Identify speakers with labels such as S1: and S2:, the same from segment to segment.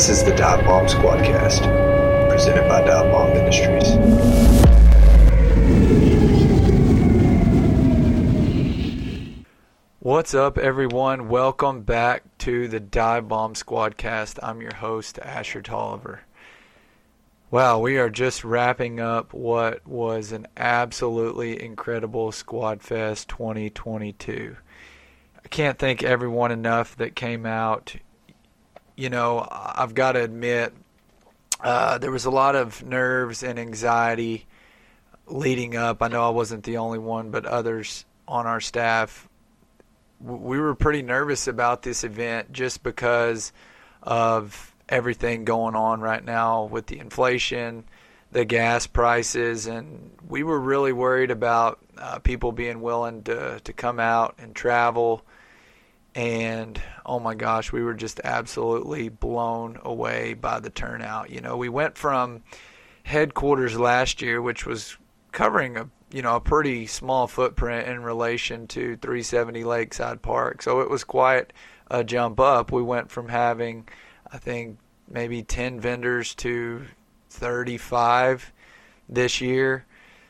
S1: This is the Dive Bomb Squadcast, presented by Dive Bomb Ministries.
S2: What's up, everyone? Welcome back to the Dive Bomb Squadcast. I'm your host, Asher Tolliver. Wow, we are just wrapping up what was an absolutely incredible Squad Fest 2022. I can't thank everyone enough that came out. You know, I've got to admit, uh, there was a lot of nerves and anxiety leading up. I know I wasn't the only one, but others on our staff. We were pretty nervous about this event just because of everything going on right now with the inflation, the gas prices, and we were really worried about uh, people being willing to to come out and travel. And oh my gosh, we were just absolutely blown away by the turnout. You know, we went from headquarters last year, which was covering a you know a pretty small footprint in relation to 370 Lakeside Park. So it was quite a jump up. We went from having I think maybe 10 vendors to 35 this year.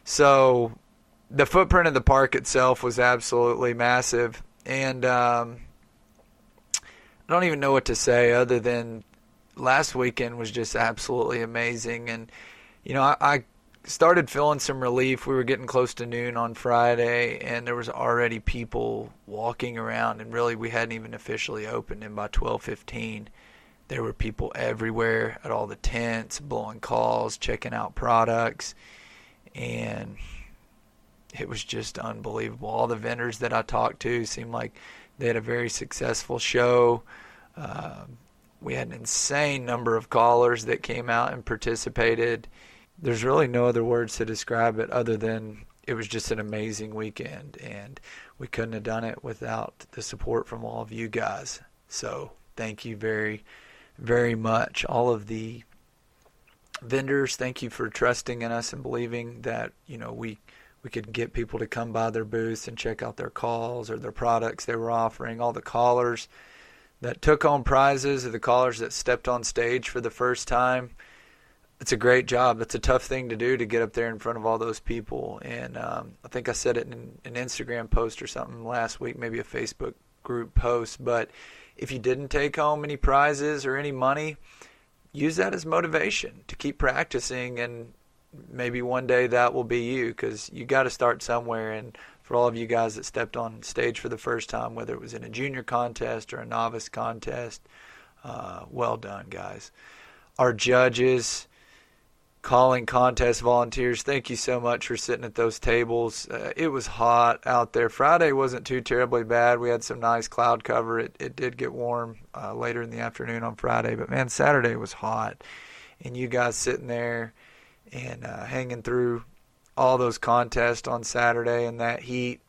S2: So the footprint of the park itself was absolutely massive. And um, I don't even know what to say other than last weekend was just absolutely amazing. And, you know, I, I started feeling some relief. We were getting close to noon on Friday, and there was already people walking around, and really we hadn't even officially opened. And by 12:15, there were people everywhere at all the tents, blowing calls, checking out products, and it was just unbelievable. All the vendors that I talked to seemed like they had a very successful show. Uh, we had an insane number of callers that came out and participated. There's really no other words to describe it other than it was just an amazing weekend, and we couldn't have done it without the support from all of you guys. So, thank you very very much. All of the vendors, thank you for trusting in us and believing that you know we we could get people to come by their booths and check out their calls or their products they were offering. All the callers that took home prizes or the callers that stepped on stage for the first time. It's a great job. It's a tough thing to do to get up there in front of all those people. And um, I think I said it in an Instagram post or something last week, maybe a Facebook group post, but if you didn't take home any prizes or any money, use that as motivation to keep practicing and maybe one day that will be you because you got to start somewhere and for all of you guys that stepped on stage for the first time whether it was in a junior contest or a novice contest uh, well done guys our judges calling contest volunteers. Thank you so much for sitting at those tables. Uh, it was hot out there. Friday wasn't too terribly bad. We had some nice cloud cover. It, it did get warm uh, later in the afternoon on Friday, but man, Saturday was hot. And you guys sitting there and uh, hanging through all those contests on Saturday in that heat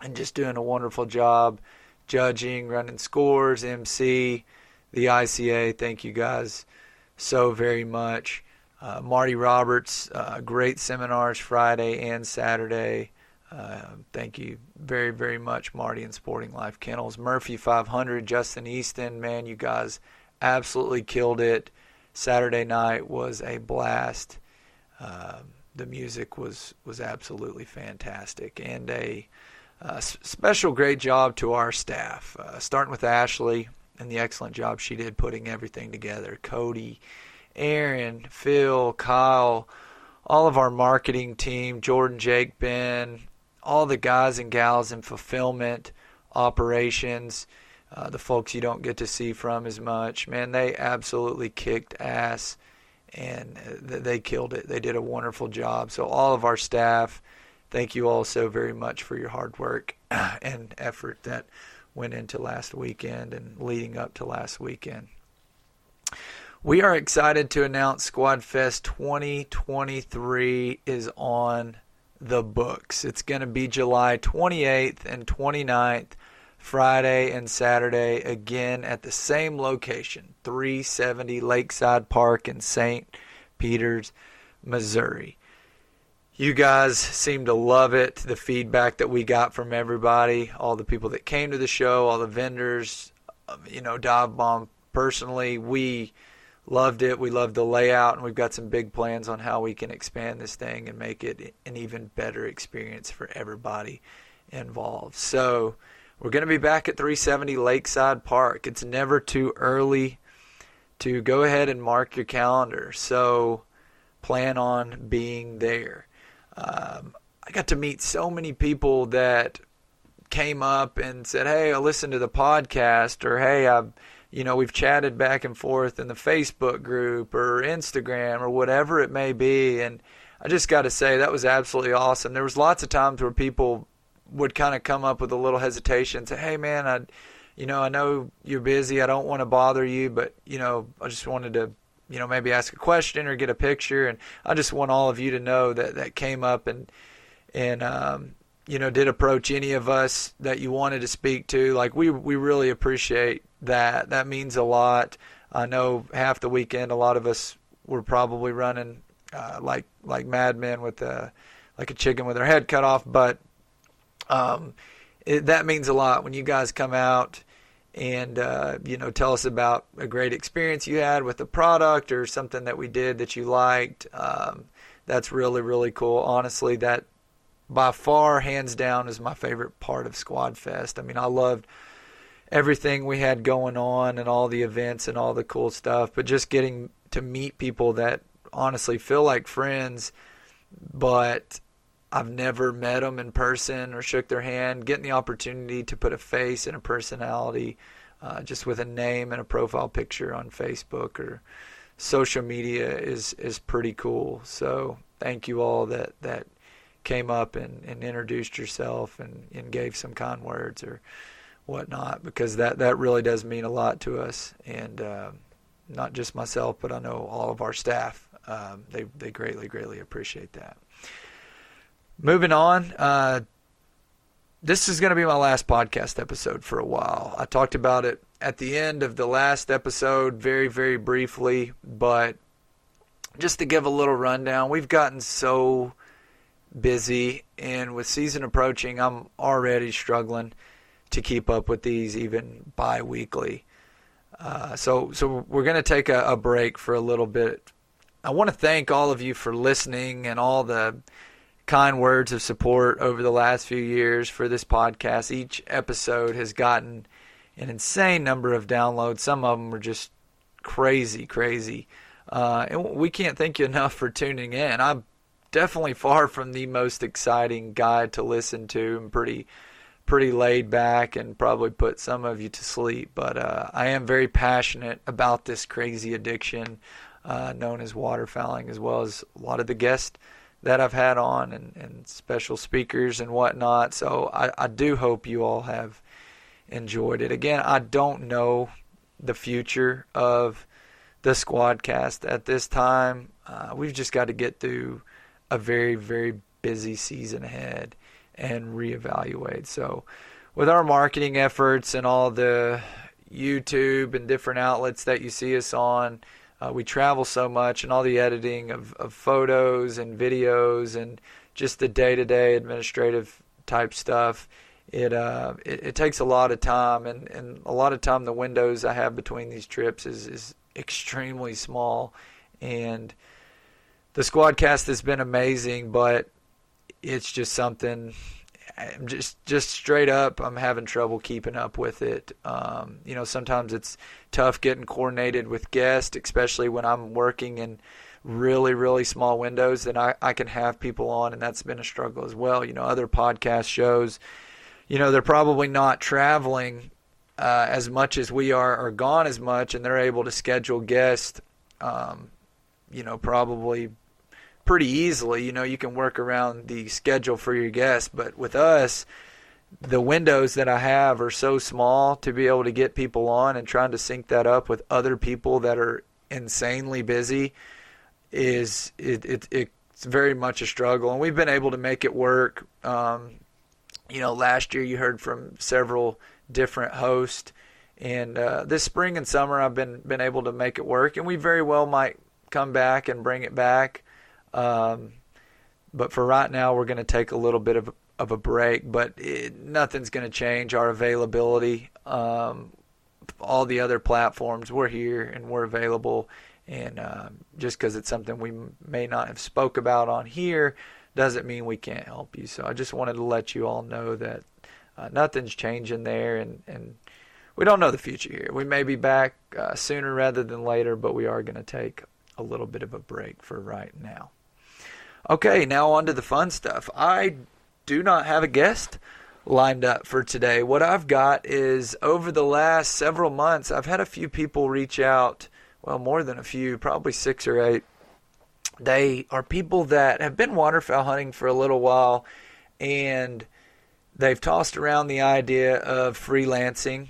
S2: and just doing a wonderful job judging, running scores, MC, the ICA. Thank you guys so very much. Uh, Marty Roberts, uh, great seminars Friday and Saturday. Uh, thank you very, very much, Marty and Sporting Life Kennels. Murphy 500, Justin Easton, man, you guys absolutely killed it. Saturday night was a blast. Um, the music was was absolutely fantastic, and a uh, special great job to our staff, uh, starting with Ashley and the excellent job she did putting everything together. Cody Aaron, Phil, Kyle, all of our marketing team, Jordan, Jake, Ben, all the guys and gals in fulfillment operations, uh, the folks you don't get to see from as much. Man, they absolutely kicked ass and uh, they killed it. They did a wonderful job. So, all of our staff, thank you all so very much for your hard work and effort that went into last weekend and leading up to last weekend. We are excited to announce Squad Fest 2023 is on the books. It's going to be July 28th and 29th, Friday and Saturday, again at the same location, 370 Lakeside Park in St. Peters, Missouri. You guys seem to love it. The feedback that we got from everybody, all the people that came to the show, all the vendors, um, you know, Dive Bomb personally, we loved it. We loved the layout, and we've got some big plans on how we can expand this thing and make it an even better experience for everybody involved. So, we're going to be back at 370 Lakeside Park. It's never too early to go ahead and mark your calendar. So, plan on being there. Um, I got to meet so many people that came up and said, "Hey, I listened to the podcast," or "Hey, I, you know, we've chatted back and forth in the Facebook group or Instagram or whatever it may be." And I just got to say that was absolutely awesome. There was lots of times where people would kind of come up with a little hesitation, say, "Hey, man, I, you know, I know you're busy. I don't want to bother you, but you know, I just wanted to." You know, maybe ask a question or get a picture, and I just want all of you to know that that came up and and um, you know, did approach any of us that you wanted to speak to. Like we we really appreciate that. That means a lot. I know half the weekend, a lot of us were probably running uh, like like madmen with a like a chicken with their head cut off. But um, it, that means a lot when you guys come out and uh, you know tell us about a great experience you had with the product or something that we did that you liked. Um, that's really really cool. Honestly, that by far, hands down, is my favorite part of Squad Fest. I mean, I loved everything we had going on and all the events and all the cool stuff, but just getting to meet people that honestly feel like friends, but I've never met them in person or shook their hand, getting the opportunity to put a face and a personality uh, just with a name and a profile picture on Facebook or social media is is pretty cool. So thank you all that that came up and, and introduced yourself and, and gave some kind words or whatnot because that, that really does mean a lot to us. And uh, not just myself but I know all of our staff. Um, they, they greatly greatly appreciate that moving on uh, this is going to be my last podcast episode for a while I talked about it at the end of the last episode very very briefly but just to give a little rundown we've gotten so busy, and with season approaching, I'm already struggling to keep up with these even bi-weekly. Uh, so, so we're going to take a, a break for a little bit. I want to thank all of you for listening and all the kind words of support over the last few years for this podcast. Each episode has gotten an insane number of downloads. Some of them are just crazy, crazy. Uh, and we can't thank you enough for tuning in. I'm definitely far from the most exciting guy to listen to and pretty pretty laid back and probably put some of you to sleep. But uh, I am very passionate about this crazy addiction uh, known as waterfowling, as well as a lot of the guests that I've had on and, and special speakers and whatnot. So I, I do hope you all have enjoyed it. Again, I don't know the future of the Squadcast at this time. Uh, we've just got to get through a very, very busy season ahead and reevaluate. So, with our marketing efforts and all the YouTube and different outlets that you see us on, uh, we travel so much and all the editing of, of photos and videos and just the day to day administrative type stuff. It, uh, it, it takes a lot of time and, and a lot of time the windows I have between these trips is, is extremely small and the squad cast has been amazing, but it's just something. I'm just just straight up. I'm having trouble keeping up with it. Um, you know, sometimes it's tough getting coordinated with guests, especially when I'm working in really really small windows. Then I I can have people on, and that's been a struggle as well. You know, other podcast shows, you know, they're probably not traveling uh, as much as we are, or gone as much, and they're able to schedule guests. Um, you know, probably pretty easily. You know, you can work around the schedule for your guests, but with us, the windows that I have are so small to be able to get people on and trying to sync that up with other people that are insanely busy is it, it it's very much a struggle. And we've been able to make it work. Um, you know last year you heard from several different hosts. And uh, this spring and summer I've been been able to make it work. And we very well might come back and bring it back um, but for right now, we're going to take a little bit of of a break. But it, nothing's going to change our availability. Um, all the other platforms. We're here and we're available. And uh, just because it's something we may not have spoke about on here doesn't mean we can't help you. So I just wanted to let you all know that uh, nothing's changing there, and and we don't know the future here. We may be back uh, sooner rather than later, but we are going to take a little bit of a break for right now. Okay, now on to the fun stuff. I do not have a guest lined up for today. What I've got is over the last several months, I've had a few people reach out, well, more than a few, probably six or eight. They are people that have been waterfowl hunting for a little while and they've tossed around the idea of freelancing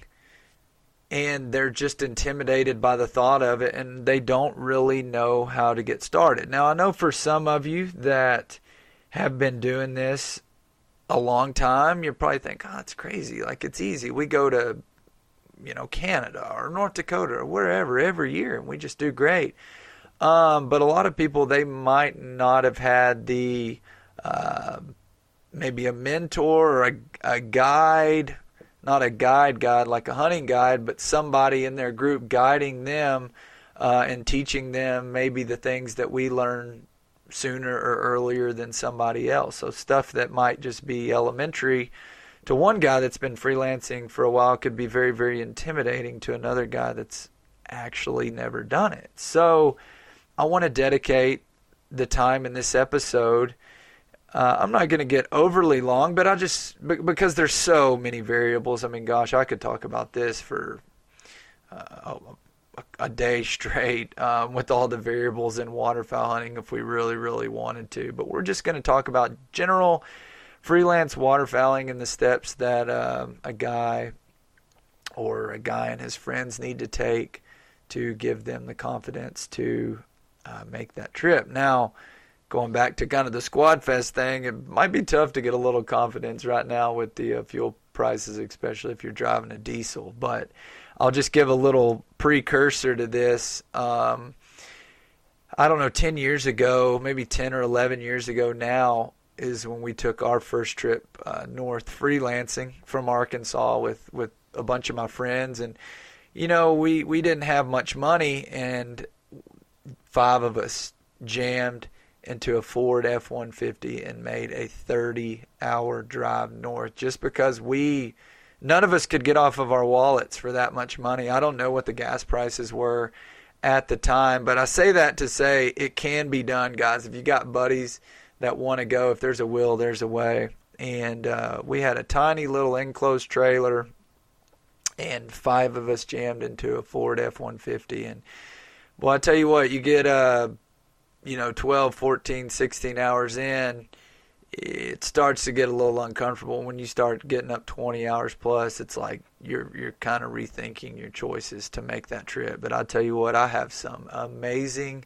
S2: and they're just intimidated by the thought of it and they don't really know how to get started. Now, I know for some of you that have been doing this a long time, you probably think, oh, it's crazy. Like, it's easy. We go to, you know, Canada or North Dakota or wherever every year and we just do great. Um, but a lot of people, they might not have had the, uh, maybe a mentor or a, a guide not a guide guide like a hunting guide, but somebody in their group guiding them uh, and teaching them maybe the things that we learn sooner or earlier than somebody else. So stuff that might just be elementary to one guy that's been freelancing for a while could be very, very intimidating to another guy that's actually never done it. So I want to dedicate the time in this episode uh, I'm not going to get overly long, but I just because there's so many variables. I mean, gosh, I could talk about this for uh, a, a, day straight um, with all the variables in waterfowl hunting if we really, really wanted to. But we're just going to talk about general freelance waterfowling and the steps that uh, a guy or a guy and his friends need to take to give them the confidence to uh, make that trip. Now going back to kind of the squad fest thing, it might be tough to get a little confidence right now with the uh, fuel prices, especially if you're driving a diesel. But I'll just give a little precursor to this. Um, I don't know, 10 years ago, maybe 10 or 11 years ago now, is when we took our first trip uh, north freelancing from Arkansas with, with a bunch of my friends. And, you know, we, we didn't have much money, and five of us jammed into a Ford F 150 and made a 30 hour drive north just because we, none of us could get off of our wallets for that much money. I don't know what the gas prices were at the time, but I say that to say it can be done, guys. If you got buddies that want to go, if there's a will, there's a way. And uh, we had a tiny little enclosed trailer, and five of us jammed into a Ford F 150. And well, I tell you what, you get uh, you know 12 14 16 hours in it starts to get a little uncomfortable. When you start getting up 20 hours plus it's like you're you're kind of rethinking your choices to make that trip. But i tell you what i have some amazing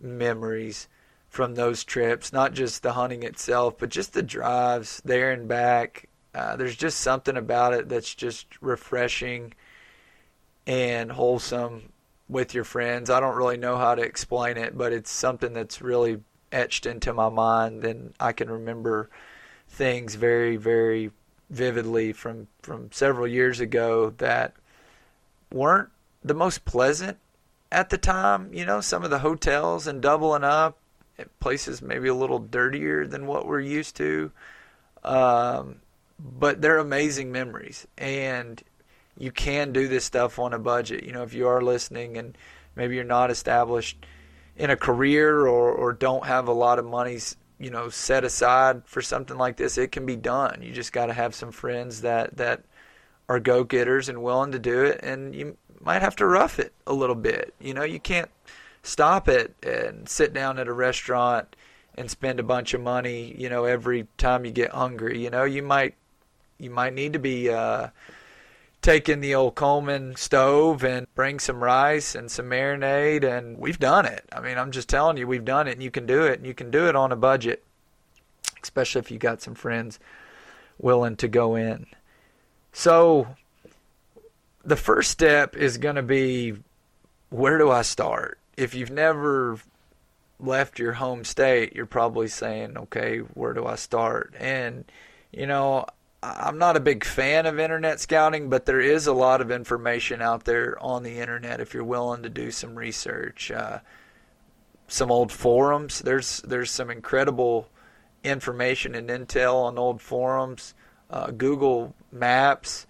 S2: memories from those trips. Not just the hunting itself but just the drives there and back. Uh, there's just something about it that's just refreshing and wholesome with your friends. I don't really know how to explain it, but it's something that's really etched into my mind and I can remember things very very vividly from from several years ago that weren't the most pleasant at the time, you know, some of the hotels and doubling up places maybe a little dirtier than what we're used to. Um, but they're amazing memories and you can do this stuff on a budget. You know, if you are listening and maybe you're not established in a career or, or don't have a lot of money, you know, set aside for something like this, it can be done. You just got to have some friends that, that are go getters and willing to do it. And you might have to rough it a little bit. You know, you can't stop it and sit down at a restaurant and spend a bunch of money, you know, every time you get hungry. You know, you might, you might need to be, uh, take in the old Coleman stove and bring some rice and some marinade, and we've done it. I mean, I'm just telling you, we've done it, and you can do it, and you can do it on a budget, especially if you got some friends willing to go in. So, the first step is going to be where do I start? If you've never left your home state, you're probably saying, okay, where do I start? And, you know, I'm not a big fan of internet scouting, but there is a lot of information out there on the internet if you're willing to do some research. Uh, some old forums. There's there's some incredible information and intel on old forums, uh, Google Maps,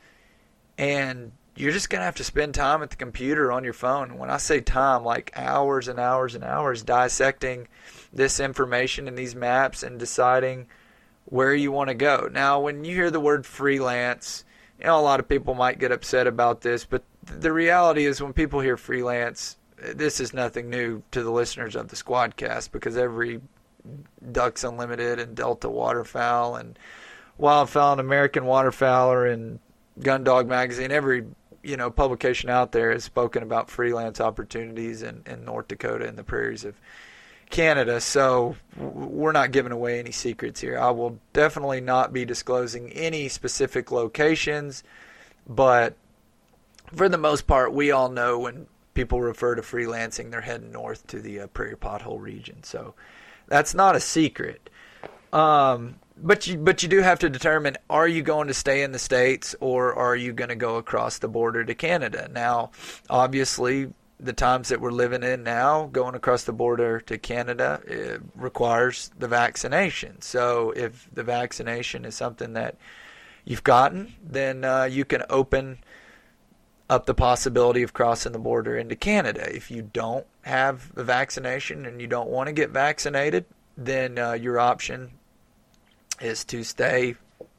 S2: and you're just gonna have to spend time at the computer on your phone. When I say time, like hours and hours and hours dissecting this information and these maps and deciding where you want to go. Now, when you hear the word freelance, you know, a lot of people might get upset about this, but the reality is when people hear freelance, this is nothing new to the listeners of the Squadcast because every Ducks Unlimited and Delta Waterfowl and Wildfowl and American Waterfowler and Gundog Magazine, every you know publication out there has spoken about freelance opportunities in, in North Dakota and the prairies of Canada, so we're not giving away any secrets here. I will definitely not be disclosing any specific locations, but for the most part, we all know when people refer to freelancing, they're heading north to the uh, Prairie Pothole region. So that's not a secret. Um, but you but you do have to determine are you going to stay in the states or are you going to go across the border to Canada? Now, obviously, the times that we're living in now, going across the border to Canada requires the vaccination. So if the vaccination is something that you've gotten, then uh, you can open up the possibility of crossing the border into Canada. If you don't have the vaccination and you don't want to get vaccinated, then uh, your option is to stay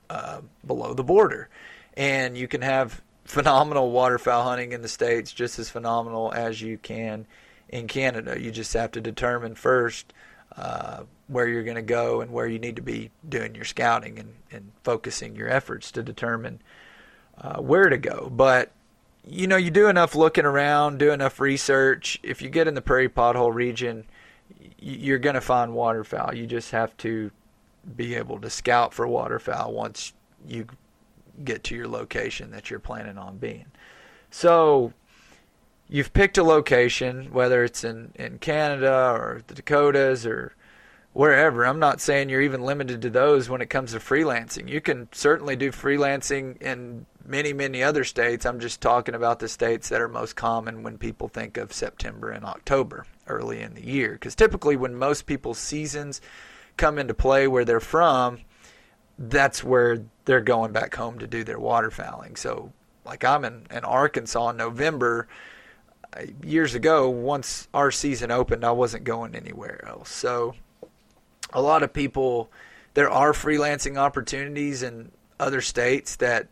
S2: uh, below the border. And you can have phenomenal waterfowl hunting in the States, just as phenomenal as you can in Canada. You just have to determine first uh, where you're going to go and where you need to be doing your scouting and, and focusing your efforts to determine uh, where to go. But you know, you do enough looking around, do enough research. If you get in the prairie pothole region, you're going to find waterfowl. You just have to be able to scout for waterfowl once you get to your location that you're planning on being. So you've picked a location, whether it's in, in Canada or the Dakotas or wherever. I'm not saying you're even limited to those when it comes to freelancing. You can certainly do freelancing in many, many other states. I'm just talking about the states that are most common when people think of September and October early in the year. Because typically, when most people's seasons come into play where they're from, that's where they're going back home to do their waterfowling. So, like I'm in, in Arkansas in November. Years ago, once our season opened, I wasn't going anywhere else. So, a lot of people, there are freelancing opportunities in other states that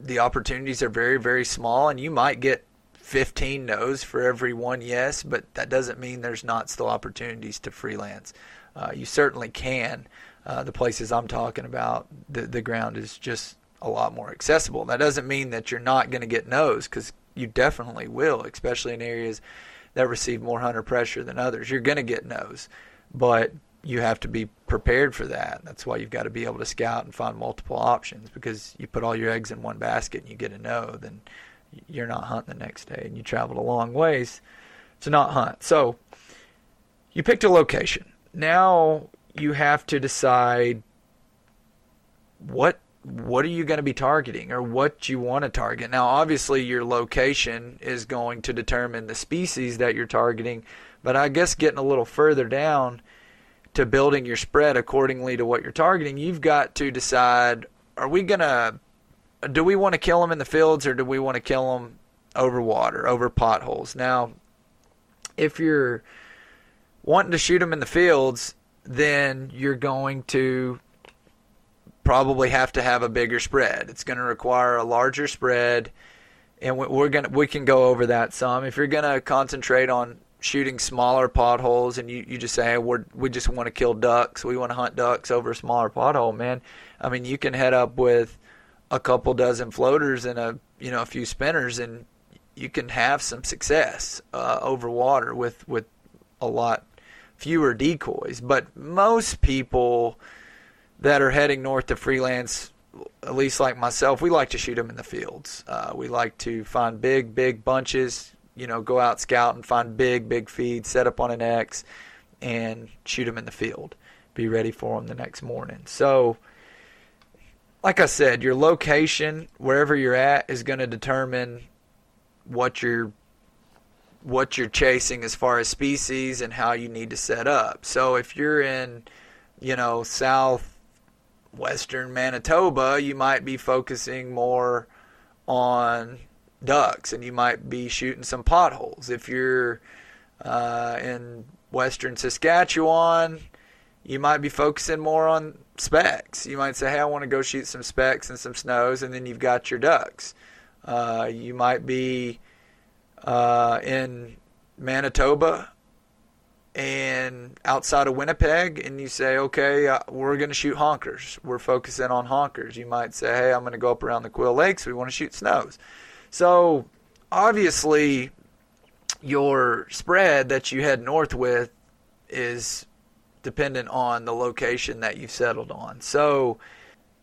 S2: the opportunities are very, very small, and you might get 15 no's for every one yes, but that doesn't mean there's not still opportunities to freelance. Uh, you certainly can. Uh, the places I'm talking about, the the ground is just a lot more accessible. That doesn't mean that you're not going to get no's, because you definitely will, especially in areas that receive more hunter pressure than others. You're going to get no's, but you have to be prepared for that. That's why you've got to be able to scout and find multiple options because you put all your eggs in one basket and you get a no, then you're not hunting the next day and you traveled a long ways to not hunt. So you picked a location. Now you have to decide what what are you going to be targeting or what you want to target. Now obviously your location is going to determine the species that you're targeting, but I guess getting a little further down to building your spread accordingly to what you're targeting, you've got to decide are we going to do we want to kill them in the fields or do we want to kill them over water, over potholes? Now, if you're wanting to shoot them in the fields, then you're going to probably have to have a bigger spread. It's going to require a larger spread, and we're going to we can go over that some. If you're going to concentrate on shooting smaller potholes and you, you just say we we just want to kill ducks we want to hunt ducks over a smaller pothole man i mean you can head up with a couple dozen floaters and a you know a few spinners and you can have some success uh, over water with with a lot fewer decoys but most people that are heading north to freelance at least like myself we like to shoot them in the fields uh, we like to find big big bunches you know, go out scout and find big, big feeds, set up on an X, and shoot them in the field. Be ready for them the next morning. So like I said, your location, wherever you're at, is going to determine what you're what you're chasing as far as species and how you need to set up. So if you're in, you know, southwestern Manitoba, you might be focusing more on ducks and you might be shooting some potholes. If you're uh, in western Saskatchewan, you might be focusing more on specks. You might say, hey, I want to go shoot some specks and some snows, and then you've got your ducks. Uh, you might be uh, in Manitoba and outside of Winnipeg, and you say, okay, uh, we're going to shoot honkers. We're focusing on honkers. You might say, hey, I'm going to go up around the Quill Lakes. We want to shoot snows. So obviously, your spread that you head north with is dependent on the location that you've settled on. So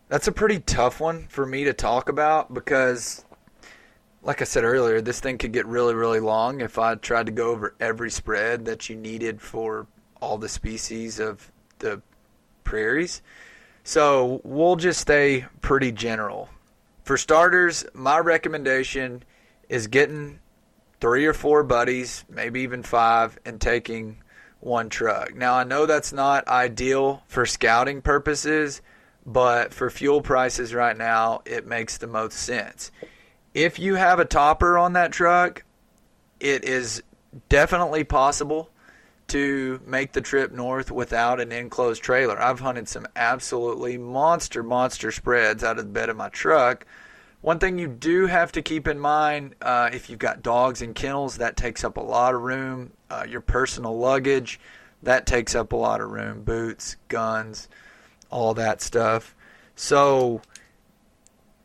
S2: that's a pretty tough one for me to talk about because like I said earlier, this thing could get really, really long if I tried to go over every spread that you needed for all the species of the prairies. So we'll just stay pretty general. For starters, my recommendation is getting three or four buddies, maybe even five, and taking one truck. Now, I know that's not ideal for scouting purposes, but for fuel prices right now, it makes the most sense if you have a topper on that truck, it is definitely possible to make the trip north without an enclosed trailer. I've hunted some absolutely monster, monster spreads out of the bed of my truck. One thing you do have to keep in mind uh, if you've got dogs and kennels, that takes up a lot of room. Uh, your personal luggage, that takes up a lot of room. Boots, guns, all that stuff. So,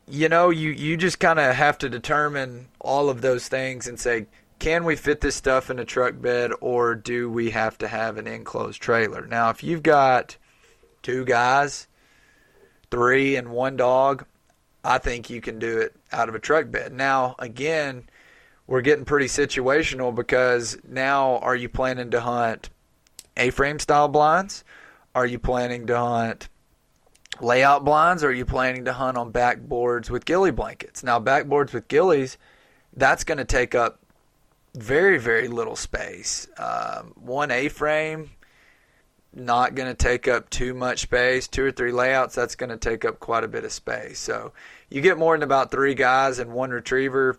S2: you know, you, you just kind of have to determine all of those things and say, can we fit this stuff in a truck bed or do we have to have an enclosed trailer? Now, if you've got two guys, three, and one dog, I think you can do it out of a truck bed. Now, again, we're getting pretty situational because now are you planning to hunt A frame style blinds? Are you planning to hunt layout blinds or are you planning to hunt on backboards with ghillie blankets? Now, backboards with ghillies, that's going to take up very, very little space. Um, one A frame, not going to take up too much space. Two or three layouts, that's going to take up quite a bit of space. So you get more than about three guys and one retriever,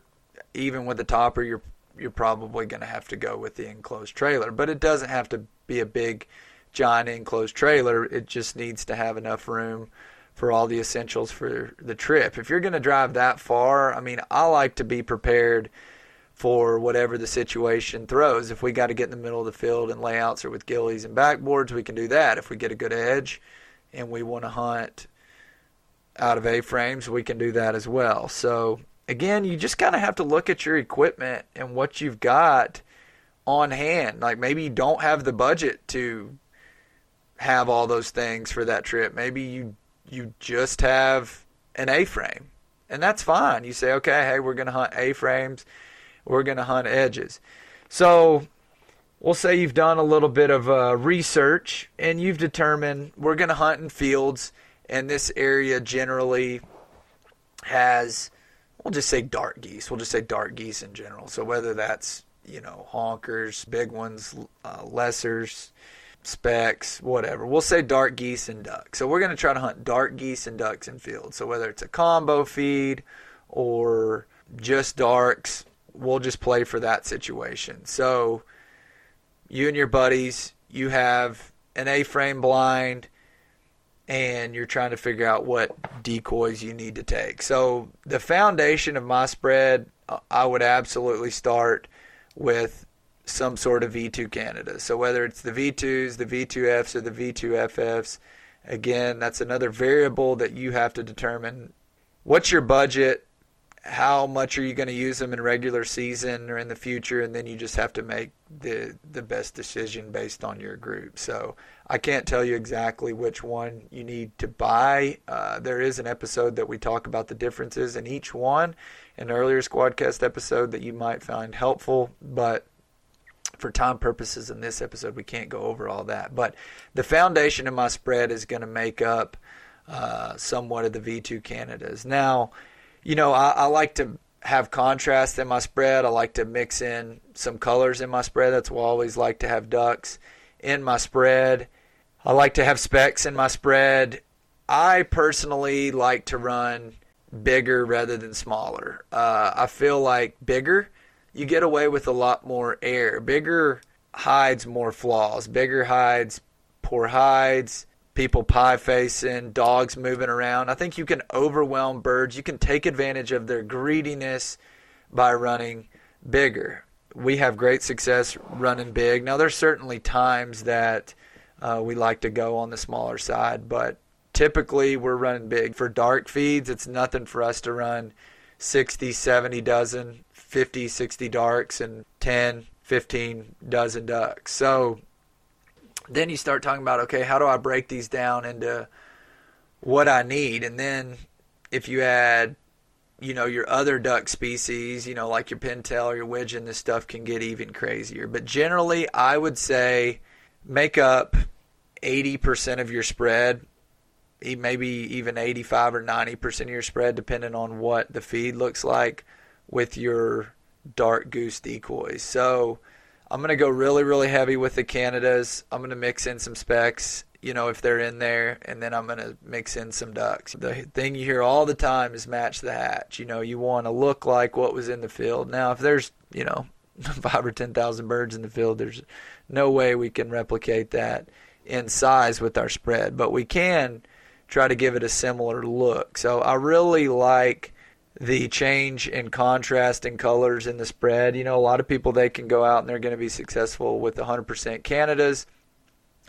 S2: even with the topper, you're you're probably going to have to go with the enclosed trailer. But it doesn't have to be a big giant enclosed trailer. It just needs to have enough room for all the essentials for the trip. If you're going to drive that far, I mean, I like to be prepared for whatever the situation throws. If we got to get in the middle of the field and layouts or with ghillies and backboards, we can do that. If we get a good edge and we want to hunt out of A-frames, we can do that as well. So, again, you just kind of have to look at your equipment and what you've got on hand. Like maybe you don't have the budget to have all those things for that trip. Maybe you you just have an A-frame, and that's fine. You say, okay, hey, we're going to hunt A-frames, we're going to hunt edges. So we'll say you've done a little bit of uh, research and you've determined we're going to hunt in fields, and this area generally has, we'll just say dark geese. We'll just say dark geese in general. So whether that's you know honkers, big ones, uh, lessers specks, whatever. We'll say dark geese and ducks. So we're going to try to hunt dark geese and ducks in fields. So whether it's a combo feed or just darks, we'll just play for that situation. So you and your buddies, you have an A-frame blind and you're trying to figure out what decoys you need to take. So the foundation of my spread, I would absolutely start with some sort of V2 Canada. So whether it's the V2s, the V2Fs, or the V2FFs, again, that's another variable that you have to determine. What's your budget? How much are you going to use them in regular season or in the future? And then you just have to make the the best decision based on your group. So I can't tell you exactly which one you need to buy. Uh, there is an episode that we talk about the differences in each one, an earlier Squadcast episode that you might find helpful, but for time purposes in this episode, we can't go over all that. But the foundation of my spread is going to make up uh, somewhat of the V2 Canadas. Now, you know, I, I like to have contrast in my spread. I like to mix in some colors in my spread. That's why I always like to have ducks in my spread. I like to have specks in my spread. I personally like to run bigger rather than smaller. Uh, I feel like bigger, you get away with a lot more air. Bigger hides more flaws. Bigger hides poor hides, people pie facing, dogs moving around. I think you can overwhelm birds. You can take advantage of their greediness by running bigger. We have great success running big. Now, there's certainly times that uh, we like to go on the smaller side, but typically we're running big. For dark feeds, it's nothing for us to run 60, 70 dozen, 50, 60 darks, and 10, 15 dozen ducks. So then you start talking about okay, how do I break these down into what I need? And then if you add, you know, your other duck species, you know, like your pintail or your widgeon, this stuff can get even crazier. But generally, I would say make up 80% of your spread, maybe even 85 or 90% of your spread, depending on what the feed looks like with your dark goose decoys. So I'm going to go really, really heavy with the Canadas. I'm going to mix in some specks, you know, if they're in there, and then I'm going to mix in some ducks. The thing you hear all the time is match the hatch. You know, you want to look like what was in the field. Now, if there's, you know, five or 10,000 birds in the field, there's no way we can replicate that in size with our spread, but we can try to give it a similar look. So I really like the change in contrast and colors in the spread. You know, a lot of people they can go out and they're going to be successful with 100% Canadas.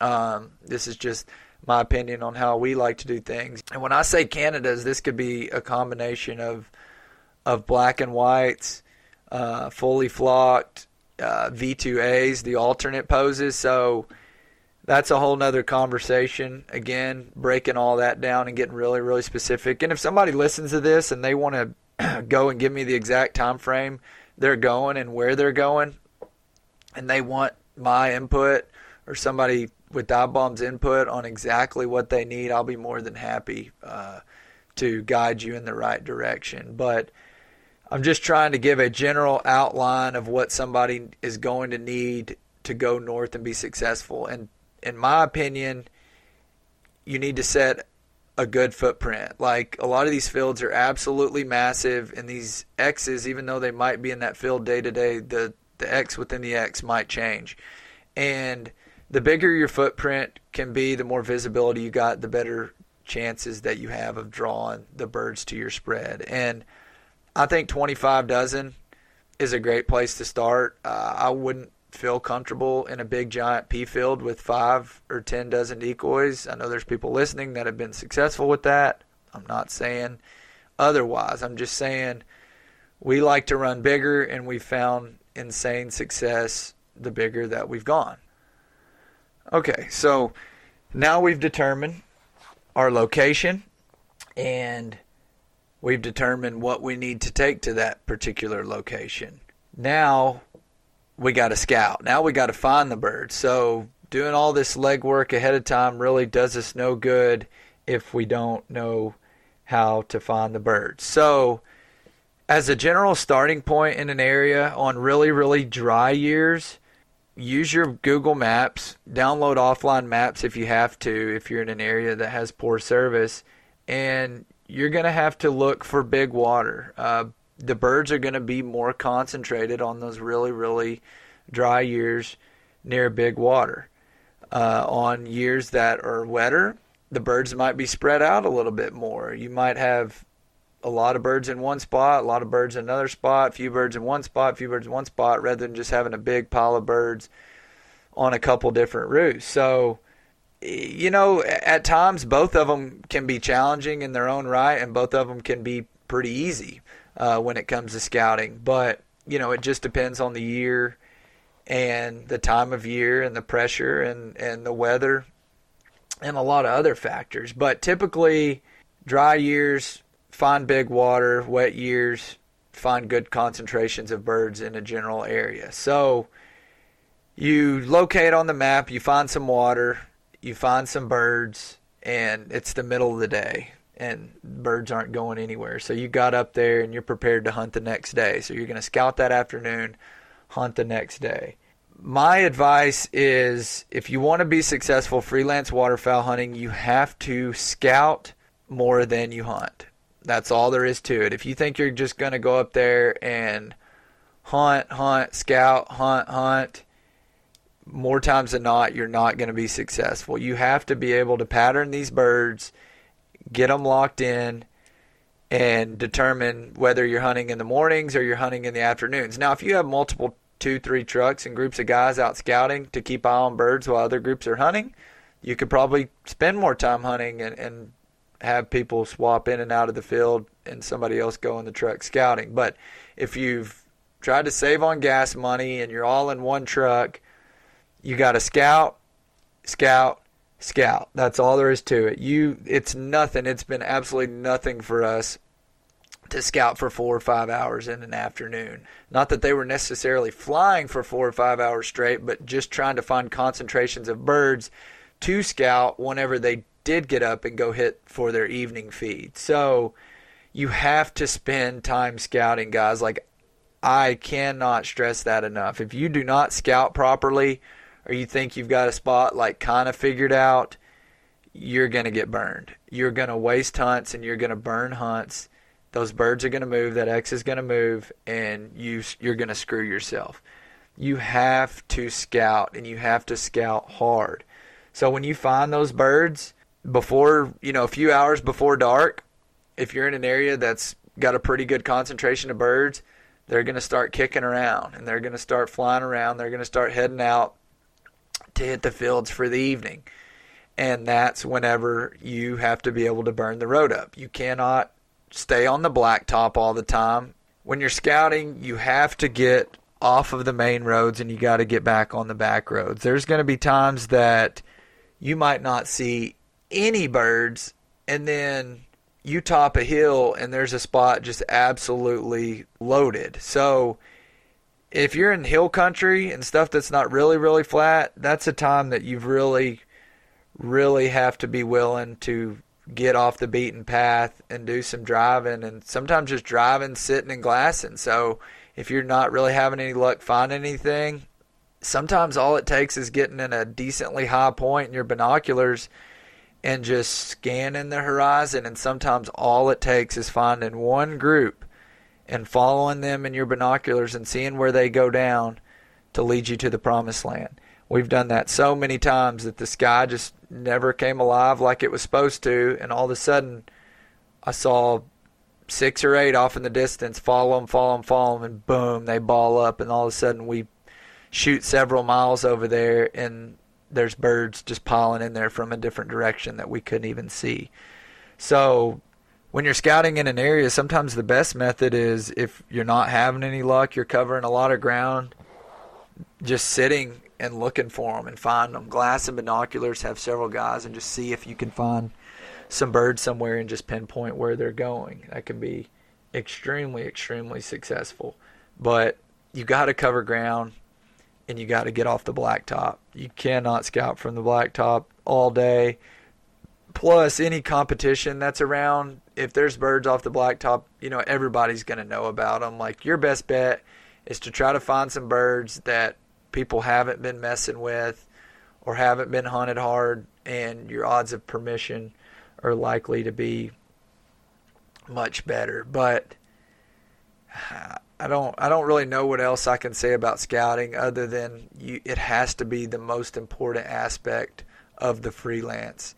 S2: Um, this is just my opinion on how we like to do things. And when I say Canadas, this could be a combination of of black and whites, uh, fully flocked, uh, V2As, the alternate poses. So that's a whole nother conversation. Again, breaking all that down and getting really, really specific. And if somebody listens to this and they want to go and give me the exact time frame they're going and where they're going, and they want my input or somebody with Dive Bomb's input on exactly what they need, I'll be more than happy uh, to guide you in the right direction. But I'm just trying to give a general outline of what somebody is going to need to go north and be successful. And in my opinion, you need to set a good footprint. Like a lot of these fields are absolutely massive, and these X's, even though they might be in that field day to day, the the X within the X might change. And the bigger your footprint can be, the more visibility you got, the better chances that you have of drawing the birds to your spread. And I think 25 dozen is a great place to start. Uh, I wouldn't feel comfortable in a big giant pea field with five or ten dozen decoys. I know there's people listening that have been successful with that. I'm not saying otherwise. I'm just saying we like to run bigger and we've found insane success the bigger that we've gone. Okay, so now we've determined our location and we've determined what we need to take to that particular location. Now we got to scout. Now we got to find the bird. So doing all this legwork ahead of time really does us no good if we don't know how to find the bird. So as a general starting point in an area on really really dry years, use your Google Maps, download offline maps if you have to if you're in an area that has poor service and you're going to have to look for big water. Uh, the birds are going to be more concentrated on those really, really dry years near big water. Uh, on years that are wetter, the birds might be spread out a little bit more. You might have a lot of birds in one spot, a lot of birds in another spot, few birds in one spot, few birds in one spot, rather than just having a big pile of birds on a couple different roosts. So, you know, at times both of them can be challenging in their own right, and both of them can be pretty easy uh, when it comes to scouting. But you know, it just depends on the year and the time of year and the pressure and and the weather and a lot of other factors. But typically, dry years find big water, wet years find good concentrations of birds in a general area. So you locate on the map, you find some water, you find some birds, and it's the middle of the day and birds aren't going anywhere. So you got up there and you're prepared to hunt the next day. So you're going to scout that afternoon, hunt the next day. My advice is if you want to be successful freelance waterfowl hunting, you have to scout more than you hunt. That's all there is to it. If you think you're just going to go up there and hunt, hunt, scout, hunt, hunt, more times than not, you're not going to be successful. You have to be able to pattern these birds, get them locked in, and determine whether you're hunting in the mornings or you're hunting in the afternoons. Now, if you have multiple two, three trucks and groups of guys out scouting to keep eye on birds while other groups are hunting, you could probably spend more time hunting and, and have people swap in and out of the field and somebody else go in the truck scouting. But if you've tried to save on gas money and you're all in one truck, you got to scout, scout, scout. That's all there is to it. You it's nothing. It's been absolutely nothing for us to scout for 4 or 5 hours in an afternoon. Not that they were necessarily flying for 4 or 5 hours straight, but just trying to find concentrations of birds to scout whenever they did get up and go hit for their evening feed. So you have to spend time scouting, guys. Like I cannot stress that enough. If you do not scout properly or you think you've got a spot like kind of figured out, you're going to get burned. You're going to waste hunts and you're going to burn hunts. Those birds are going to move, that X is going to move and you you're going to screw yourself. You have to scout and you have to scout hard. So when you find those birds before, you know, a few hours before dark, if you're in an area that's got a pretty good concentration of birds, they're going to start kicking around and they're going to start flying around. They're going to start heading out to hit the fields for the evening. And that's whenever you have to be able to burn the road up. You cannot stay on the blacktop all the time. When you're scouting, you have to get off of the main roads and you got to get back on the back roads. There's going to be times that you might not see any birds and then you top a hill and there's a spot just absolutely loaded. So if you're in hill country and stuff that's not really really flat, that's a time that you've really really have to be willing to get off the beaten path and do some driving and sometimes just driving, sitting and glassing. So if you're not really having any luck finding anything, sometimes all it takes is getting in a decently high point in your binoculars and just scanning the horizon. And sometimes all it takes is finding one group and following them in your binoculars and seeing where they go down to lead you to the promised land. We've done that so many times that the sky just never came alive like it was supposed to, and all of a sudden I saw six or eight off in the distance, follow them, follow them, follow them, and boom, they ball up, and all of a sudden we shoot several miles over there, and there's birds just piling in there from a different direction that we couldn't even see. So when you're scouting in an area, sometimes the best method is if you're not having any luck, you're covering a lot of ground, just sitting and looking for them and find them. Glass and binoculars have several guys and just see if you can find some birds somewhere and just pinpoint where they're going. That can be extremely, extremely successful. But you got to cover ground and you got to get off the blacktop. You cannot scout from the blacktop all day. Plus, any competition that's around, if there's birds off the blacktop, you know, everybody's going to know about them. Like, your best bet is to try to find some birds that people haven't been messing with or haven't been hunted hard, and your odds of permission are likely to be much better. But I don't I don't really know what else I can say about scouting other than you, it has to be the most important aspect of the freelance.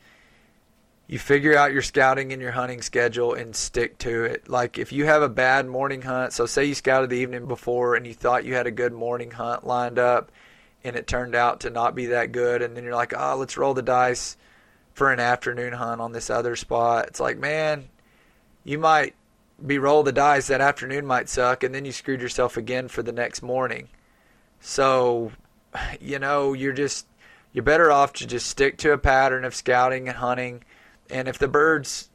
S2: You figure out your scouting and your hunting schedule and stick to it. Like if you have a bad morning hunt, so say you scouted the evening before and you thought you had a good morning hunt lined up and it turned out to not be that good and then you're like, "Oh, let's roll the dice for an afternoon hunt on this other spot." It's like, "Man, you might be roll the dice that afternoon might suck and then you screwed yourself again for the next morning so you know you're just you're better off to just stick to a pattern of scouting and hunting and if the birds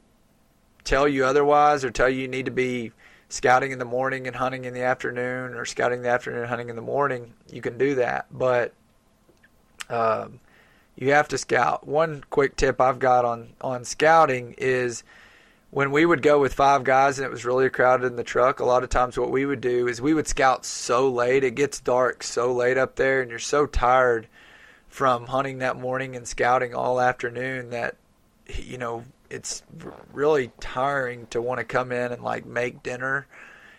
S2: tell you otherwise or tell you you need to be scouting in the morning and hunting in the afternoon or scouting in the afternoon and hunting in the morning you can do that but um, You have to scout. One quick tip I've got on on scouting is when we would go with five guys and it was really crowded in the truck, a lot of times what we would do is we would scout so late. It gets dark so late up there, and you're so tired from hunting that morning and scouting all afternoon that you know it's really tiring to want to come in and like make dinner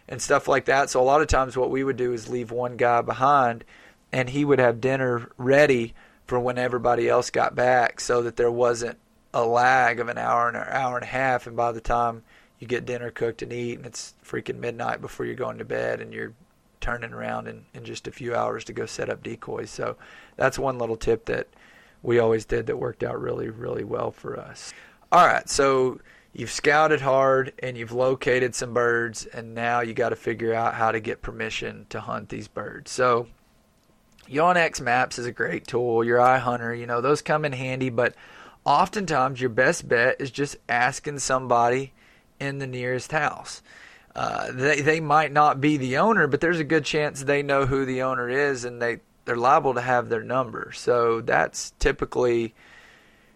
S2: and stuff like that. So a lot of times what we would do is leave one guy behind and he would have dinner ready for when everybody else got back so that there wasn't a lag of an hour and an hour and a half and by the time you get dinner cooked and eat and it's freaking midnight before you're going to bed and you're turning around in, in just a few hours to go set up decoys. So that's one little tip that we always did that worked out really, really well for us. All right, so you've scouted hard and you've located some birds, and now you got to figure out how to get permission to hunt these birds. So, onX Maps is a great tool. Your iHunter, you know, those come in handy, but oftentimes your best bet is just asking somebody in the nearest house. Uh, they they might not be the owner, but there's a good chance they know who the owner is, and they they're liable to have their number. So that's typically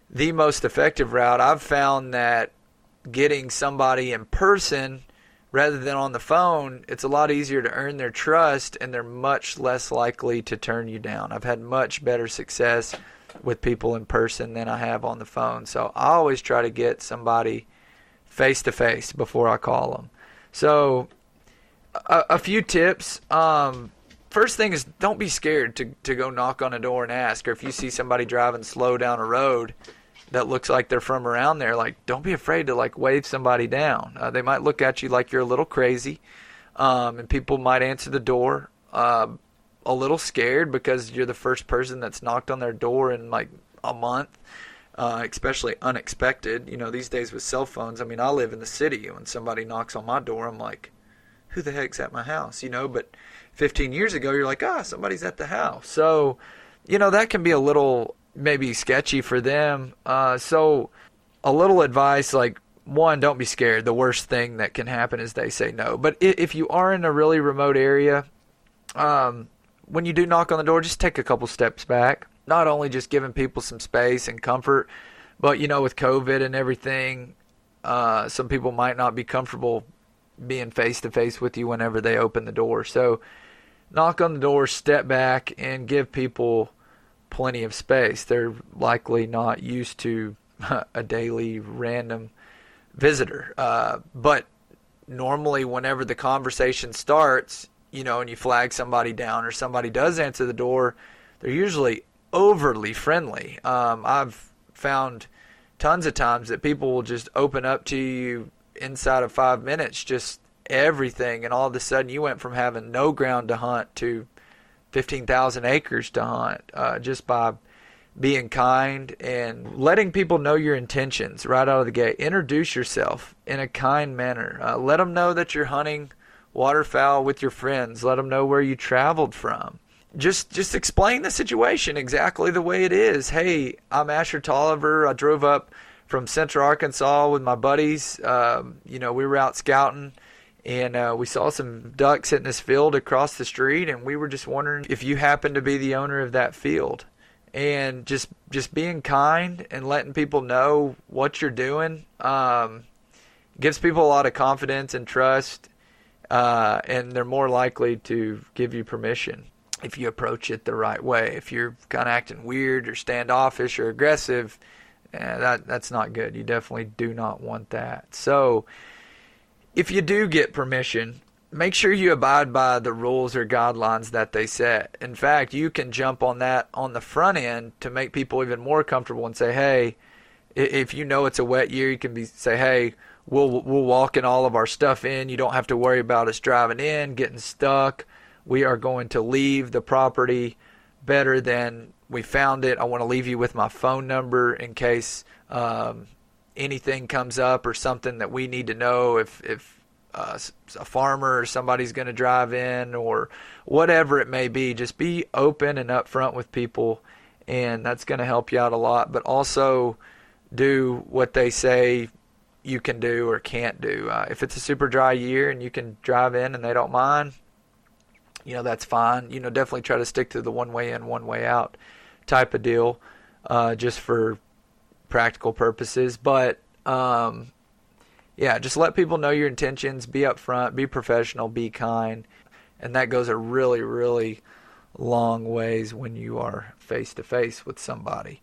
S2: the most effective route. I've found that getting somebody in person rather than on the phone, it's a lot easier to earn their trust, and they're much less likely to turn you down. I've had much better success with people in person than I have on the phone. So I always try to get somebody face to face before I call them. So, a, a few tips. Um, first thing is don't be scared to, to go knock on a door and ask. Or if you see somebody driving slow down a road that looks like they're from around there, like don't be afraid to like wave somebody down. Uh, they might look at you like you're a little crazy, um, and people might answer the door uh, a little scared because you're the first person that's knocked on their door in like a month uh, especially unexpected. You know, these days with cell phones, I mean, I live in the city. When somebody knocks on my door, I'm like, who the heck's at my house? You know, but 15 years ago, you're like, ah, somebody's at the house. So, you know, that can be a little maybe sketchy for them. Uh, so, a little advice like, one, don't be scared. The worst thing that can happen is they say no. But if you are in a really remote area, um, when you do knock on the door, just take a couple steps back not only just giving people some space and comfort, but you know, with COVID and everything, uh, some people might not be comfortable being face to face with you whenever they open the door. So, knock on the door, step back, and give people plenty of space. They're likely not used to a daily random visitor. Uh, but normally, whenever the conversation starts, you know, and you flag somebody down or somebody does answer the door, they're usually overly friendly. Um, I've found tons of times that people will just open up to you inside of five minutes, just everything, and all of a sudden you went from having no ground to hunt to 15,000 acres to hunt uh, just by being kind and letting people know your intentions right out of the gate. Introduce yourself in a kind manner. Uh, let them know that you're hunting waterfowl with your friends. Let them know where you traveled from just just explain the situation exactly the way it is. Hey, I'm Asher Tolliver. I drove up from Central Arkansas with my buddies. Um, you know, we were out scouting and uh, we saw some ducks in this field across the street, and we were just wondering if you happen to be the owner of that field. And just just being kind and letting people know what you're doing um, gives people a lot of confidence and trust, uh, and they're more likely to give you permission if you approach it the right way. If you're kind of acting weird or standoffish or aggressive, eh, that that's not good. You definitely do not want that. So, if you do get permission, make sure you abide by the rules or guidelines that they set. In fact, you can jump on that on the front end to make people even more comfortable and say, "Hey, if you know it's a wet year, you can be say, "Hey, we'll we'll walk in all of our stuff in. You don't have to worry about us driving in, getting stuck." we are going to leave the property better than we found it. I want to leave you with my phone number in case um, anything comes up or something that we need to know if if uh, a farmer or somebody's going to drive in or whatever it may be. Just be open and upfront with people, and that's going to help you out a lot. But also do what they say you can do or can't do. Uh, if it's a super dry year and you can drive in and they don't mind, you know that's fine. You know, definitely try to stick to the one way in, one way out type of deal. uh, just for practical purposes. But um, yeah, just let people know your intentions. Be upfront. Be professional. Be kind, and that goes a really, really long ways when you are face to face with somebody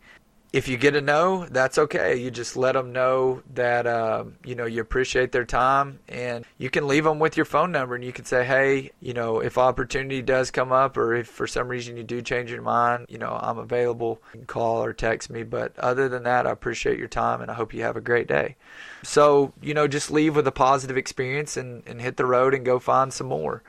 S2: if you get a no, that's okay. You just let them know that uh, you know you appreciate their time, and you can leave them with your phone number, and you can say, hey, you know, if opportunity does come up, or if for some reason you do change your mind, you know, I'm available. You can call or text me. But other than that, I appreciate your time, and I hope you have a great day. So you know, just leave with a positive experience, and, and hit the road and go find some more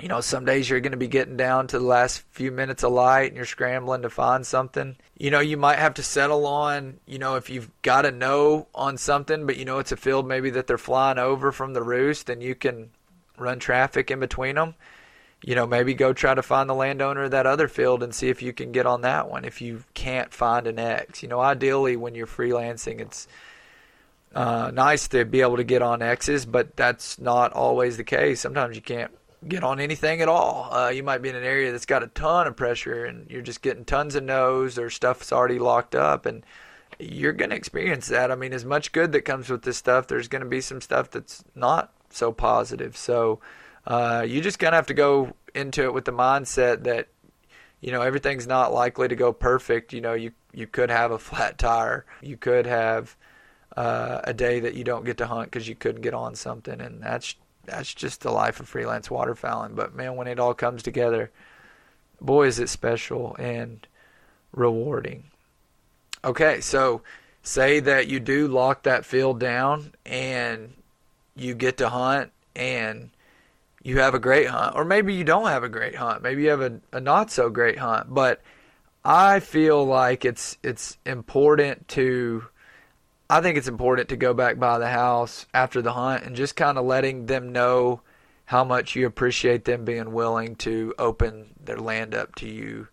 S2: you know, some days you're going to be getting down to the last few minutes of light and you're scrambling to find something. You know, you might have to settle on, you know, if you've got a no on something, but you know it's a field maybe that they're flying over from the roost and you can run traffic in between them. You know, maybe go try to find the landowner of that other field and see if you can get on that one if you can't find an X. You know, ideally when you're freelancing, it's uh, nice to be able to get on X's, but that's not always the case. Sometimes you can't get on anything at all. Uh, you might be in an area that's got a ton of pressure and you're just getting tons of no's or stuff's already locked up and you're going to experience that. I mean, as much good that comes with this stuff, there's going to be some stuff that's not so positive. So uh, you just kind of have to go into it with the mindset that you know everything's not likely to go perfect. You know, you you could have a flat tire, you could have uh, a day that you don't get to hunt because you couldn't get on something, and that's that's just the life of freelance waterfowling. But man, when it all comes together, boy, is it special and rewarding. Okay, so say that you do lock that field down and you get to hunt and you have a great hunt, or maybe you don't have a great hunt. Maybe you have a, a not so great hunt. But I feel like it's it's important to I think it's important to go back by the house after the hunt and just kind of letting them know how much you appreciate them being willing to open their land up to you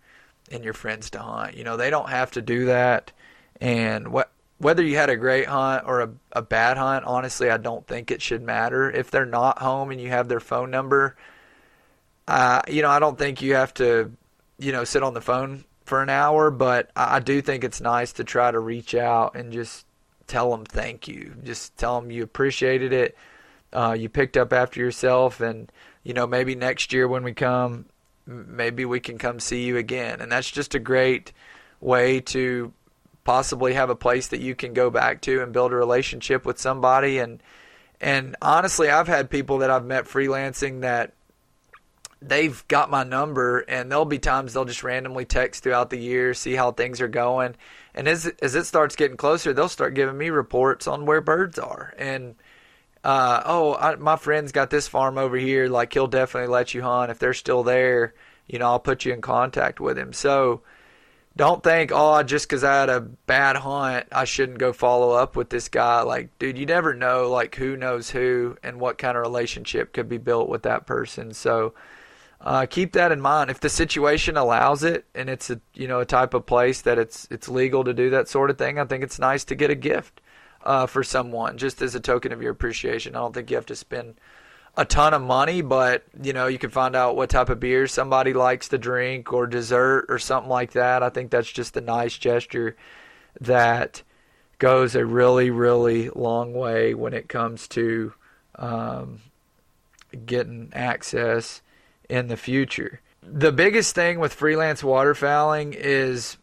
S2: and your friends to hunt. You know, they don't have to do that. And what whether you had a great hunt or a, a bad hunt, honestly, I don't think it should matter. If they're not home and you have their phone number, uh, you know, I don't think you have to, you know, sit on the phone for an hour, but I, I do think it's nice to try to reach out and just tell them thank you. Just tell them you appreciated it. Uh, you picked up after yourself, and you know maybe next year when we come, maybe we can come see you again. And that's just a great way to possibly have a place that you can go back to and build a relationship with somebody. And and honestly, I've had people that I've met freelancing that they've got my number, and there'll be times they'll just randomly text throughout the year, see how things are going and as as it starts getting closer, they'll start giving me reports on where birds are. And uh, oh, I, my friend's got this farm over here. Like he'll definitely let you hunt if they're still there. You know, I'll put you in contact with him. So don't think, oh, just because I had a bad hunt, I shouldn't go follow up with this guy. Like, dude, you never know, like, who knows who and what kind of relationship could be built with that person. So uh, keep that in mind. If the situation allows it, and it's a you know a type of place that it's it's legal to do that sort of thing, I think it's nice to get a gift uh, for someone just as a token of your appreciation. I don't think you have to spend a ton of money, but you know you can find out what type of beer somebody likes to drink or dessert or something like that. I think that's just a nice gesture that goes a really really long way when it comes to um, getting access in the future. The biggest thing with freelance waterfowling is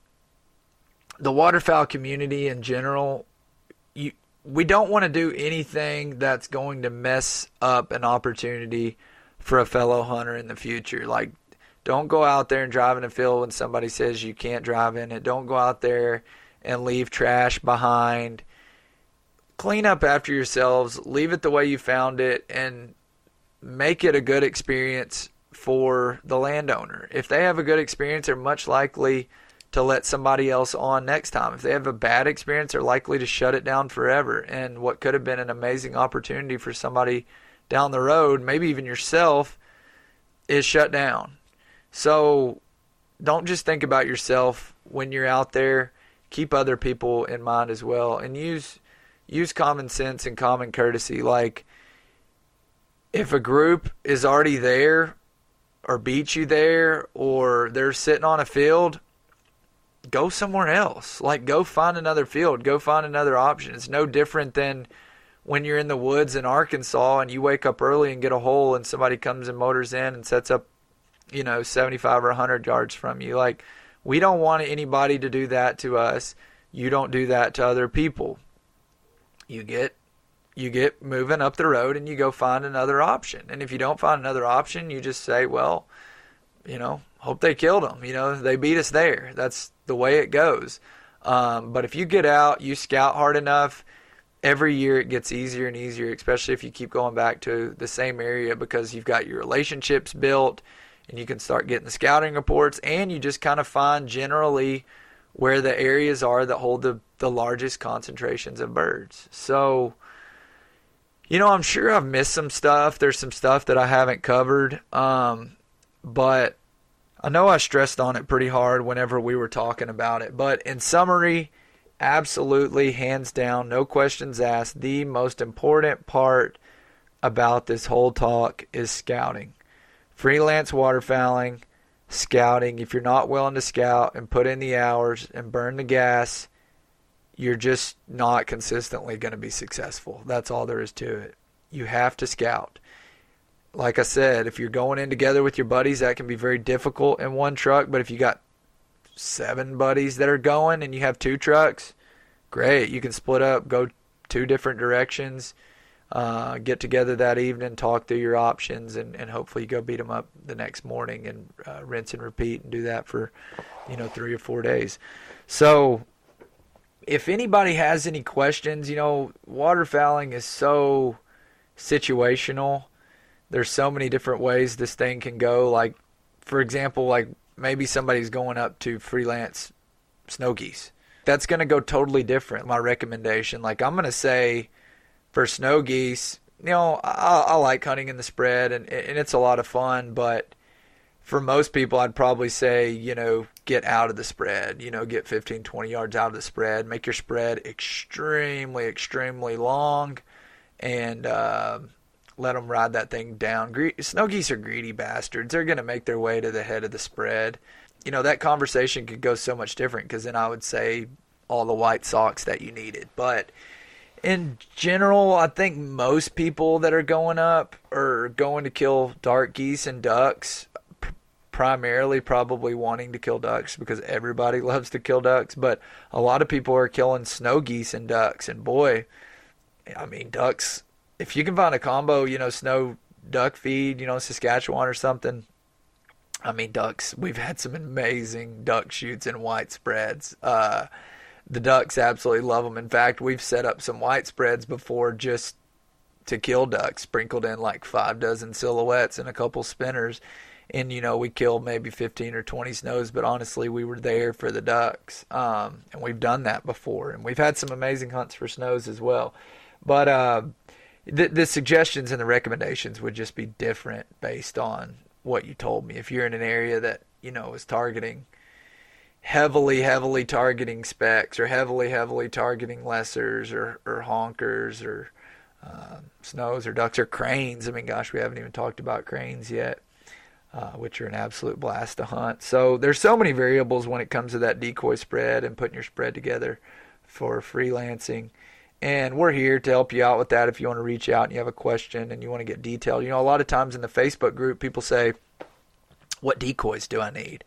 S2: the waterfowl community in general. You, we don't want to do anything that's going to mess up an opportunity for a fellow hunter in the future. Like, don't go out there and drive in a field when somebody says you can't drive in it. Don't go out there and leave trash behind. Clean up after yourselves, leave it the way you found it, and make it a good experience for the landowner. If they have a good experience, they're much likely to let somebody else on next time. If they have a bad experience, they're likely to shut it down forever. And what could have been an amazing opportunity for somebody down the road, maybe even yourself, is shut down. So don't just think about yourself when you're out there. Keep other people in mind as well and use use common sense and common courtesy like if a group is already there or beat you there or they're sitting on a field, go somewhere else. Like go find another field, go find another option. It's no different than when you're in the woods in Arkansas and you wake up early and get a hole and somebody comes and motors in and sets up, you know, 75 or 100 yards from you. Like we don't want anybody to do that to us. You don't do that to other people. You get you get moving up the road and you go find another option. And if you don't find another option, you just say, well, you know, hope they killed them. You know, they beat us there. That's the way it goes. Um, but if you get out, you scout hard enough, every year it gets easier and easier, especially if you keep going back to the same area because you've got your relationships built and you can start getting the scouting reports and you just kind of find generally where the areas are that hold the, the largest concentrations of birds. So, you know, I'm sure I've missed some stuff. There's some stuff that I haven't covered. Um, but I know I stressed on it pretty hard whenever we were talking about it. But in summary, absolutely, hands down, no questions asked, the most important part about this whole talk is scouting. Freelance waterfowling, scouting. If you're not willing to scout and put in the hours and burn the gas, you're just not consistently going to be successful. That's all there is to it. You have to scout. Like I said, if you're going in together with your buddies, that can be very difficult in one truck. But if you got seven buddies that are going and you have two trucks, great. You can split up, go two different directions, uh, get together that evening, talk through your options, and, and hopefully you go beat them up the next morning and uh, rinse and repeat and do that for, you know, three or four days. So if anybody has any questions, you know, waterfowling is so situational. There's so many different ways this thing can go. Like, for example, like maybe somebody's going up to freelance snow geese. That's going to go totally different. My recommendation, like I'm going to say, for snow geese, you know, I, I like hunting in the spread, and and it's a lot of fun. But for most people, I'd probably say, you know, get out of the spread. You know, get 15, 20 yards out of the spread. Make your spread extremely, extremely long, and uh, let them ride that thing down. Snow geese are greedy bastards. They're going to make their way to the head of the spread. You know, that conversation could go so much different because then I would say all the white socks that you needed. But in general, I think most people that are going up are going to kill dark geese and ducks, primarily probably wanting to kill ducks because everybody loves to kill ducks. But a lot of people are killing snow geese and ducks. And boy, I mean, ducks if you can find a combo, you know, snow duck feed, you know, Saskatchewan or something. I mean, ducks. We've had some amazing duck shoots and white spreads. Uh, the ducks absolutely love them. In fact, we've set up some white spreads before just to kill ducks, sprinkled in like five dozen silhouettes and a couple spinners. And, you know, we killed maybe 15 or 20 snows, but honestly, we were there for the ducks. Um, and we've done that before. And we've had some amazing hunts for snows as well. But, uh, the, the suggestions and the recommendations would just be different based on what you told me. If you're in an area that you know is targeting heavily, heavily targeting specks or heavily, heavily targeting lessers or, or honkers or uh, snows or ducks or cranes. I mean, gosh, we haven't even talked about cranes yet, uh, which are an absolute blast to hunt. So there's so many variables when it comes to that decoy spread and putting your spread together for freelancing. And we're here to help you out with that if you want to reach out and you have a question and you want to get detailed. You know, a lot of times in the Facebook group, people say, What decoys do I need?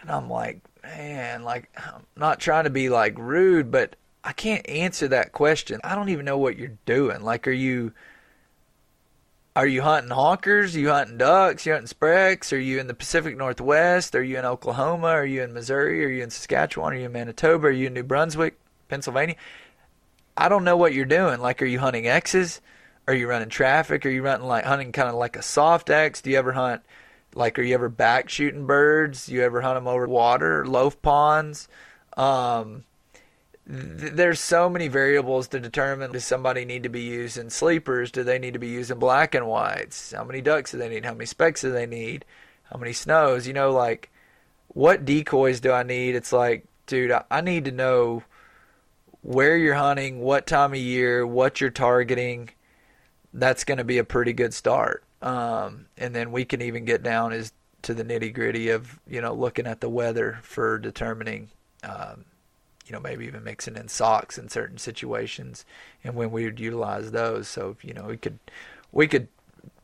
S2: And I'm like, Man, like, I'm not trying to be like rude, but I can't answer that question. I don't even know what you're doing. Like, are you. Are you hunting honkers? Are you hunting ducks? Are you hunting sprecks? Are you in the Pacific Northwest? Are you in Oklahoma? Are you in Missouri? Are you in Saskatchewan? Are you in Manitoba? Are you in New Brunswick, Pennsylvania? I don't know what you're doing. Like, are you hunting X's? Are you running traffic? Are you running like hunting kind of like a soft X? Do you ever hunt? Like, are you ever back shooting birds? Do you ever hunt them over water, loaf ponds? Um, th- there's so many variables to determine does somebody need to be using sleepers? Do they need to be using black and whites? How many ducks do they need? How many specks do they need? How many snows? You know, like, what decoys do I need? It's like, dude, I, need to know where you're hunting, what time of year, what you're targeting, that's going to be a pretty good start. Um, and then we can even get down as to the nitty gritty of you know looking at the weather for determining Um, you know, maybe even mixing in socks in certain situations, and when we would utilize those. So you know, we could we could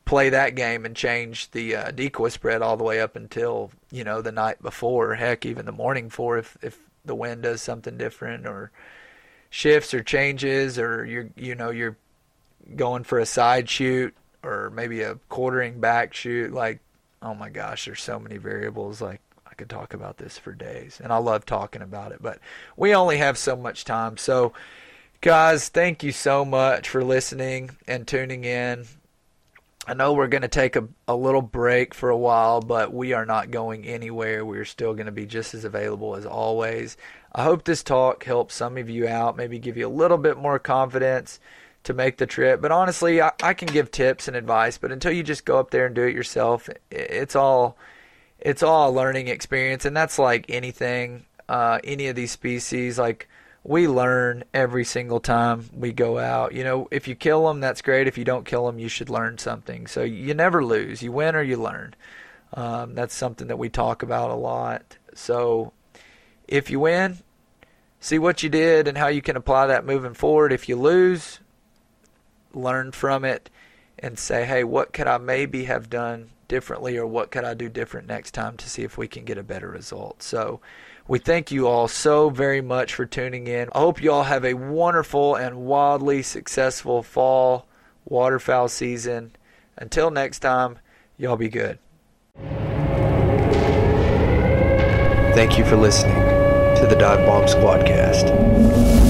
S2: play that game and change the uh, decoy spread all the way up until you know the night before, heck, even the morning for if if the wind does something different or shifts or changes or you're you know you're going for a side shoot or maybe a quartering back shoot like oh my gosh there's so many variables like could talk about this for days and I love talking about it but we only have so much time so guys thank you so much for listening and tuning in I know we're going to take a, a little break for a while, but we are not going anywhere. We're still going to be just as available as always. I hope this talk helps some of you out, maybe give you a little bit more confidence to make the trip. But honestly, I, I can give tips and advice, but until you just go up there and do it yourself, it's all it's all a learning experience, and that's like anything, uh, any of these species, like we learn every single time we go out. You know, if you kill them, that's great. If you don't kill them, you should learn something. So you never lose. You win or you learn. Um, that's something that we talk about a lot. So if you win, see what you did and how you can apply that moving forward. If you lose, learn from it and say, hey, what could I maybe have done differently or what could I do different next time to see if we can get a better result. So we thank you all so very much for tuning in. I hope you all have a wonderful and wildly successful fall waterfowl season. Until next time, y'all be good.
S1: Thank you for listening to the Dive Bomb Squadcast.